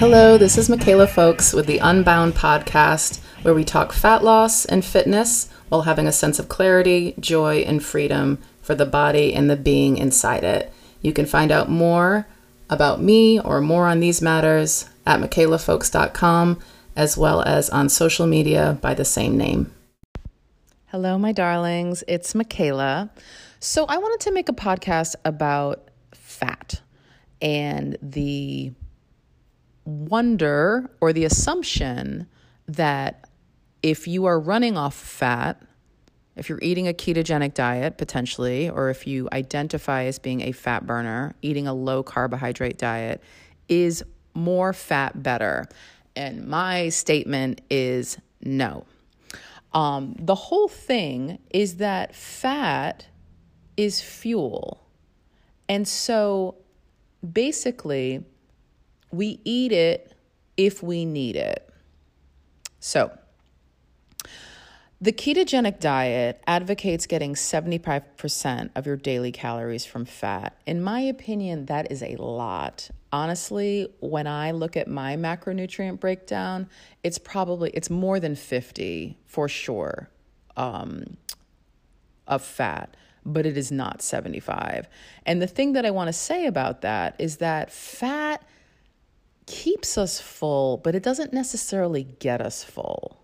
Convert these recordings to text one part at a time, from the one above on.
Hello, this is Michaela Foulkes with the Unbound podcast, where we talk fat loss and fitness while having a sense of clarity, joy, and freedom for the body and the being inside it. You can find out more about me or more on these matters at michaelafoulkes.com as well as on social media by the same name. Hello, my darlings. It's Michaela. So, I wanted to make a podcast about fat and the wonder or the assumption that if you are running off fat, if you're eating a ketogenic diet potentially, or if you identify as being a fat burner, eating a low carbohydrate diet is more fat better. And my statement is no. Um, the whole thing is that fat is fuel. And so basically, we eat it if we need it. So, the ketogenic diet advocates getting 75% of your daily calories from fat. In my opinion, that is a lot. Honestly, when I look at my macronutrient breakdown, it's probably it's more than 50 for sure um, of fat, but it is not 75. And the thing that I want to say about that is that fat keeps us full, but it doesn't necessarily get us full.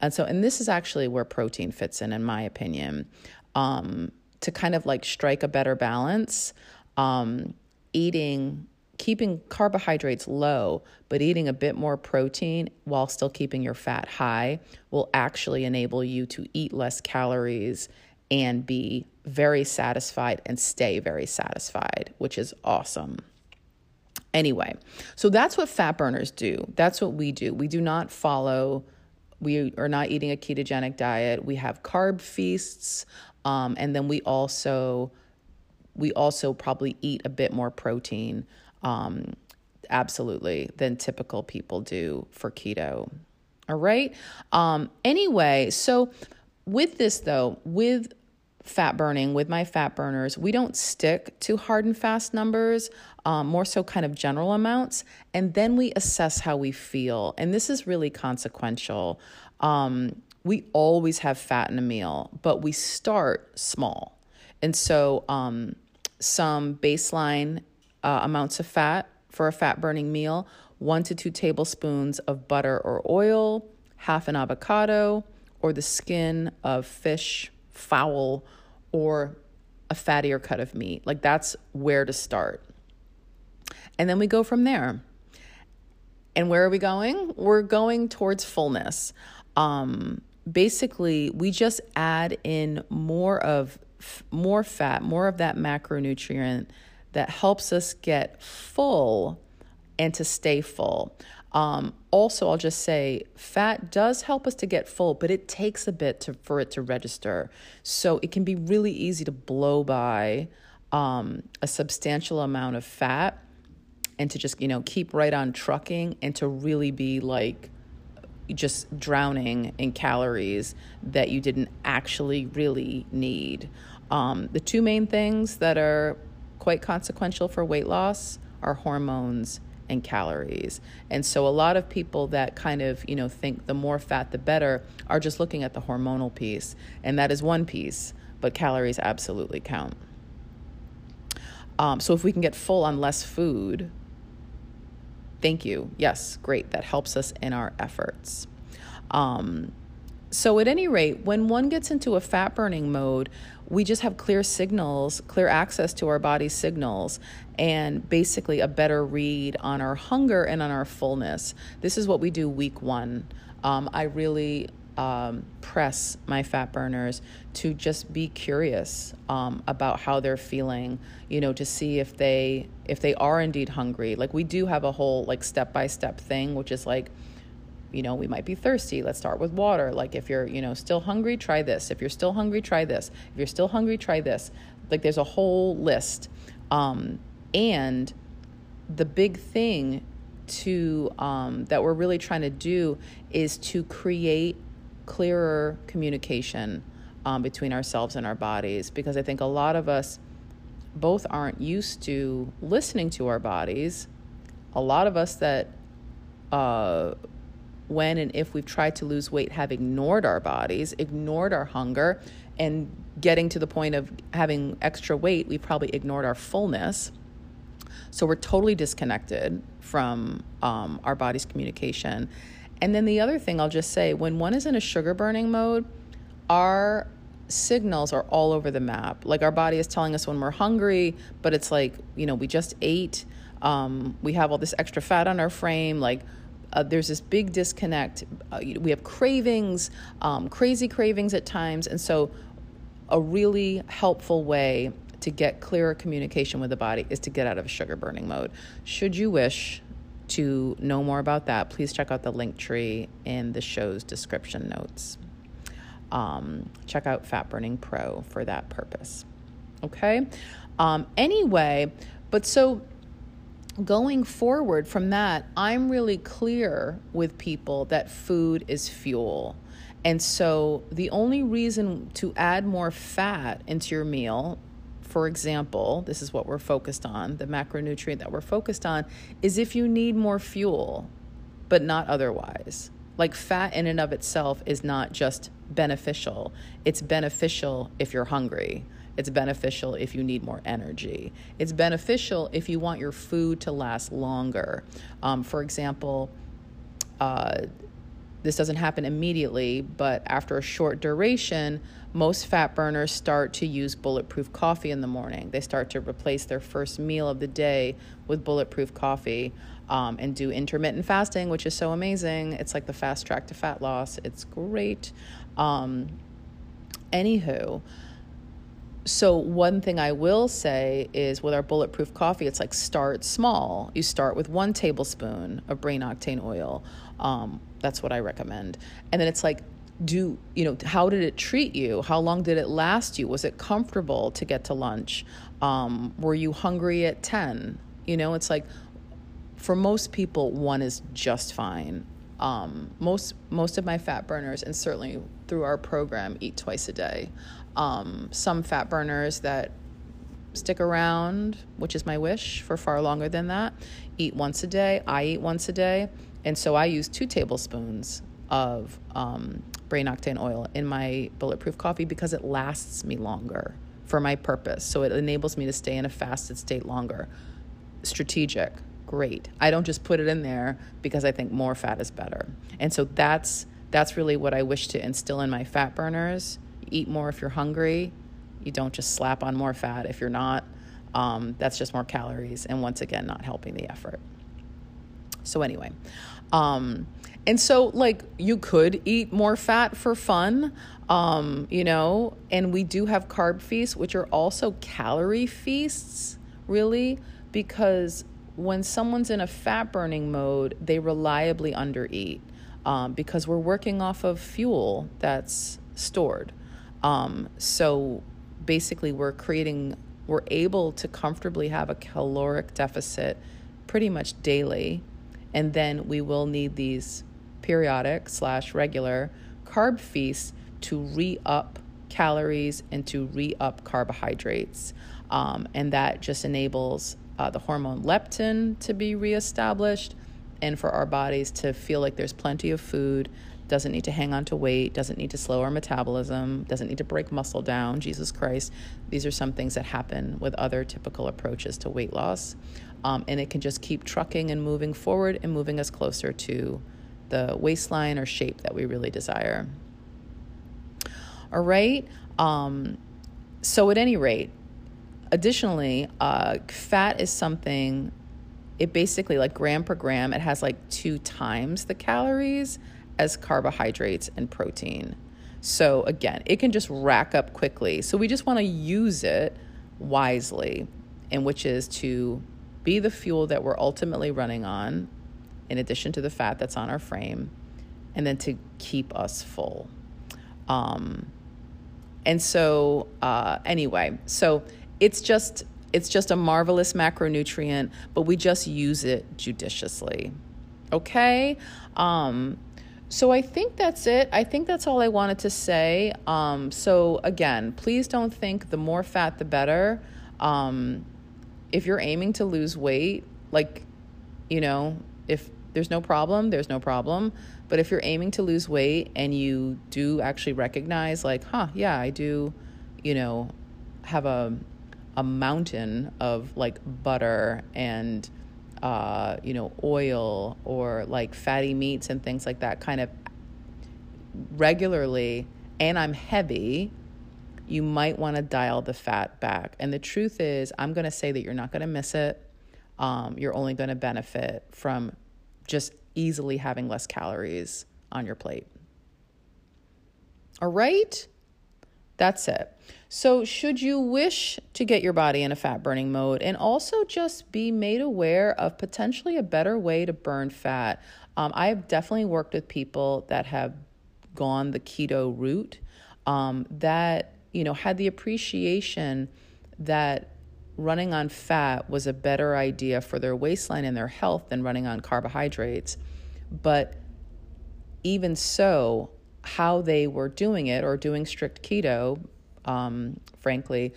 And so, and this is actually where protein fits in, in my opinion, um, to kind of like strike a better balance. Um, eating, keeping carbohydrates low, but eating a bit more protein while still keeping your fat high will actually enable you to eat less calories and be very satisfied and stay very satisfied, which is awesome. Anyway, so that's what fat burners do. That's what we do. We do not follow we are not eating a ketogenic diet. We have carb feasts, um, and then we also we also probably eat a bit more protein, um, absolutely, than typical people do for keto. All right. Um, anyway, so with this though, with fat burning, with my fat burners, we don't stick to hard and fast numbers um, more so kind of general amounts, and then we assess how we feel. And this is really consequential. Um, we always have fat in a meal, but we start small. And so, um, some baseline uh, amounts of fat for a fat burning meal one to two tablespoons of butter or oil, half an avocado, or the skin of fish, fowl, or a fattier cut of meat. Like that's where to start. And then we go from there. And where are we going? We're going towards fullness. Um, basically, we just add in more of more fat, more of that macronutrient that helps us get full and to stay full. Um, also, I'll just say fat does help us to get full, but it takes a bit to, for it to register. So it can be really easy to blow by um, a substantial amount of fat and to just, you know, keep right on trucking and to really be like just drowning in calories that you didn't actually really need. Um, the two main things that are quite consequential for weight loss are hormones and calories. And so a lot of people that kind of, you know, think the more fat the better are just looking at the hormonal piece. And that is one piece, but calories absolutely count. Um, so if we can get full on less food, Thank you. Yes, great. That helps us in our efforts. Um, so, at any rate, when one gets into a fat burning mode, we just have clear signals, clear access to our body's signals, and basically a better read on our hunger and on our fullness. This is what we do week one. Um, I really um, press my fat burners to just be curious um, about how they're feeling you know to see if they if they are indeed hungry. Like we do have a whole like step by step thing which is like you know we might be thirsty. Let's start with water. Like if you're you know still hungry try this. If you're still hungry try this. If you're still hungry try this. Like there's a whole list. Um, and the big thing to um, that we're really trying to do is to create clearer communication um, between ourselves and our bodies because I think a lot of us both aren't used to listening to our bodies. A lot of us that uh, when and if we've tried to lose weight have ignored our bodies, ignored our hunger, and getting to the point of having extra weight, we've probably ignored our fullness. So we're totally disconnected from um, our body's communication. And then the other thing I'll just say when one is in a sugar burning mode, our signals are all over the map. Like our body is telling us when we're hungry, but it's like, you know, we just ate. Um, we have all this extra fat on our frame. Like, uh, there's this big disconnect. Uh, we have cravings, um, crazy cravings at times. And so, a really helpful way to get clearer communication with the body is to get out of sugar burning mode. Should you wish to know more about that, please check out the Linktree in the show's description notes. Um, check out Fat Burning Pro for that purpose. Okay. Um, anyway, but so going forward from that, I'm really clear with people that food is fuel. And so the only reason to add more fat into your meal, for example, this is what we're focused on, the macronutrient that we're focused on, is if you need more fuel, but not otherwise. Like fat in and of itself is not just beneficial, it's beneficial if you're hungry. It's beneficial if you need more energy. It's beneficial if you want your food to last longer. Um, for example, uh, this doesn't happen immediately, but after a short duration, most fat burners start to use bulletproof coffee in the morning. They start to replace their first meal of the day with bulletproof coffee um, and do intermittent fasting, which is so amazing. It's like the fast track to fat loss. It's great. Um, anywho, so one thing I will say is with our bulletproof coffee, it's like start small. You start with one tablespoon of brain octane oil. Um, that's what I recommend. And then it's like, do you know how did it treat you? How long did it last you? Was it comfortable to get to lunch? Um, were you hungry at ten? You know, it's like for most people, one is just fine. Um, most most of my fat burners, and certainly through our program, eat twice a day. Um, some fat burners that stick around, which is my wish for far longer than that, eat once a day. I eat once a day, and so I use two tablespoons of um, brain octane oil in my bulletproof coffee because it lasts me longer for my purpose. So it enables me to stay in a fasted state longer. Strategic great. I don't just put it in there because I think more fat is better. And so that's that's really what I wish to instill in my fat burners. Eat more if you're hungry. You don't just slap on more fat if you're not. Um, that's just more calories, and once again, not helping the effort. So anyway, um, and so like you could eat more fat for fun, um, you know, and we do have carb feasts, which are also calorie feasts, really, because when someone's in a fat burning mode, they reliably undereat um, because we're working off of fuel that's stored. Um, so basically, we're creating, we're able to comfortably have a caloric deficit pretty much daily. And then we will need these periodic slash regular carb feasts to re up calories and to re up carbohydrates. Um, and that just enables uh, the hormone leptin to be reestablished, and for our bodies to feel like there's plenty of food, doesn't need to hang on to weight, doesn't need to slow our metabolism, doesn't need to break muscle down. Jesus Christ. These are some things that happen with other typical approaches to weight loss. Um, and it can just keep trucking and moving forward and moving us closer to the waistline or shape that we really desire. All right. Um, so, at any rate, Additionally, uh, fat is something, it basically, like gram per gram, it has like two times the calories as carbohydrates and protein. So, again, it can just rack up quickly. So, we just want to use it wisely, and which is to be the fuel that we're ultimately running on, in addition to the fat that's on our frame, and then to keep us full. Um, and so, uh, anyway, so it's just it's just a marvelous macronutrient, but we just use it judiciously. Okay? Um, so I think that's it. I think that's all I wanted to say. Um, so again, please don't think the more fat the better. Um, if you're aiming to lose weight, like, you know, if there's no problem, there's no problem. But if you're aiming to lose weight and you do actually recognize, like, huh, yeah, I do, you know, have a a mountain of like butter and uh, you know, oil or like fatty meats and things like that kind of regularly, and I'm heavy, you might want to dial the fat back. And the truth is, I'm going to say that you're not going to miss it. Um, you're only going to benefit from just easily having less calories on your plate. All right? That's it. So, should you wish to get your body in a fat burning mode and also just be made aware of potentially a better way to burn fat? Um, I have definitely worked with people that have gone the keto route um, that, you know, had the appreciation that running on fat was a better idea for their waistline and their health than running on carbohydrates. But even so, how they were doing it or doing strict keto, um, frankly,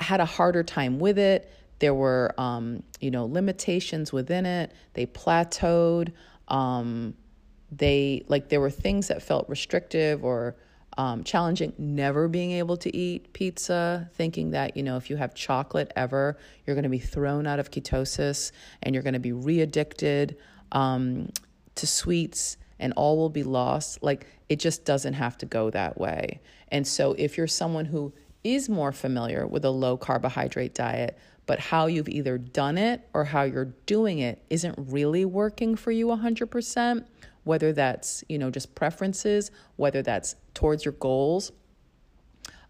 had a harder time with it. There were, um, you know, limitations within it. They plateaued. Um, they like there were things that felt restrictive or um, challenging never being able to eat pizza, thinking that, you know, if you have chocolate ever, you're going to be thrown out of ketosis and you're going to be re addicted um, to sweets and all will be lost. Like, it just doesn't have to go that way. And so, if you're someone who is more familiar with a low carbohydrate diet, but how you've either done it or how you're doing it isn't really working for you 100%, whether that's, you know, just preferences, whether that's towards your goals,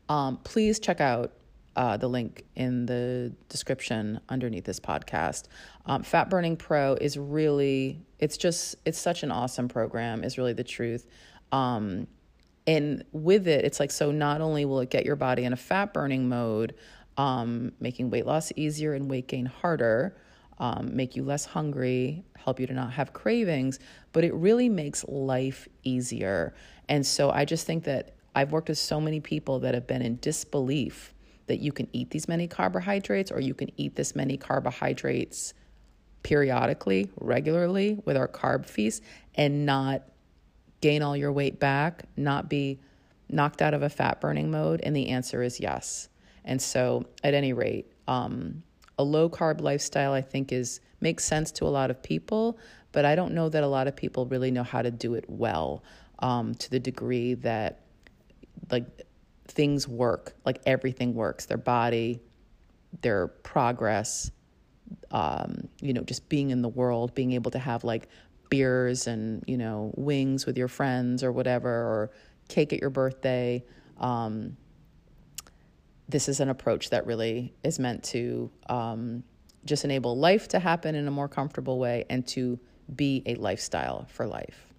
um, please check out uh, the link in the description underneath this podcast. Um, Fat Burning Pro is really, it's just, it's such an awesome program, is really the truth. Um, and with it, it's like, so not only will it get your body in a fat burning mode, um, making weight loss easier and weight gain harder, um, make you less hungry, help you to not have cravings, but it really makes life easier. And so I just think that I've worked with so many people that have been in disbelief that you can eat these many carbohydrates or you can eat this many carbohydrates periodically, regularly with our carb feast and not gain all your weight back, not be knocked out of a fat burning mode? And the answer is yes. And so, at any rate, um, a low carb lifestyle I think is makes sense to a lot of people, but I don't know that a lot of people really know how to do it well um, to the degree that like things work, like everything works, their body, their progress, um, you know, just being in the world, being able to have like beers and, you know, wings with your friends or whatever, or cake at your birthday. Um, this is an approach that really is meant to um, just enable life to happen in a more comfortable way and to be a lifestyle for life.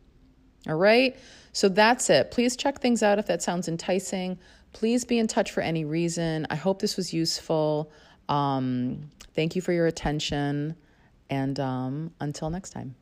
All right. So that's it. Please check things out if that sounds enticing. Please be in touch for any reason. I hope this was useful. Um, thank you for your attention. And um, until next time.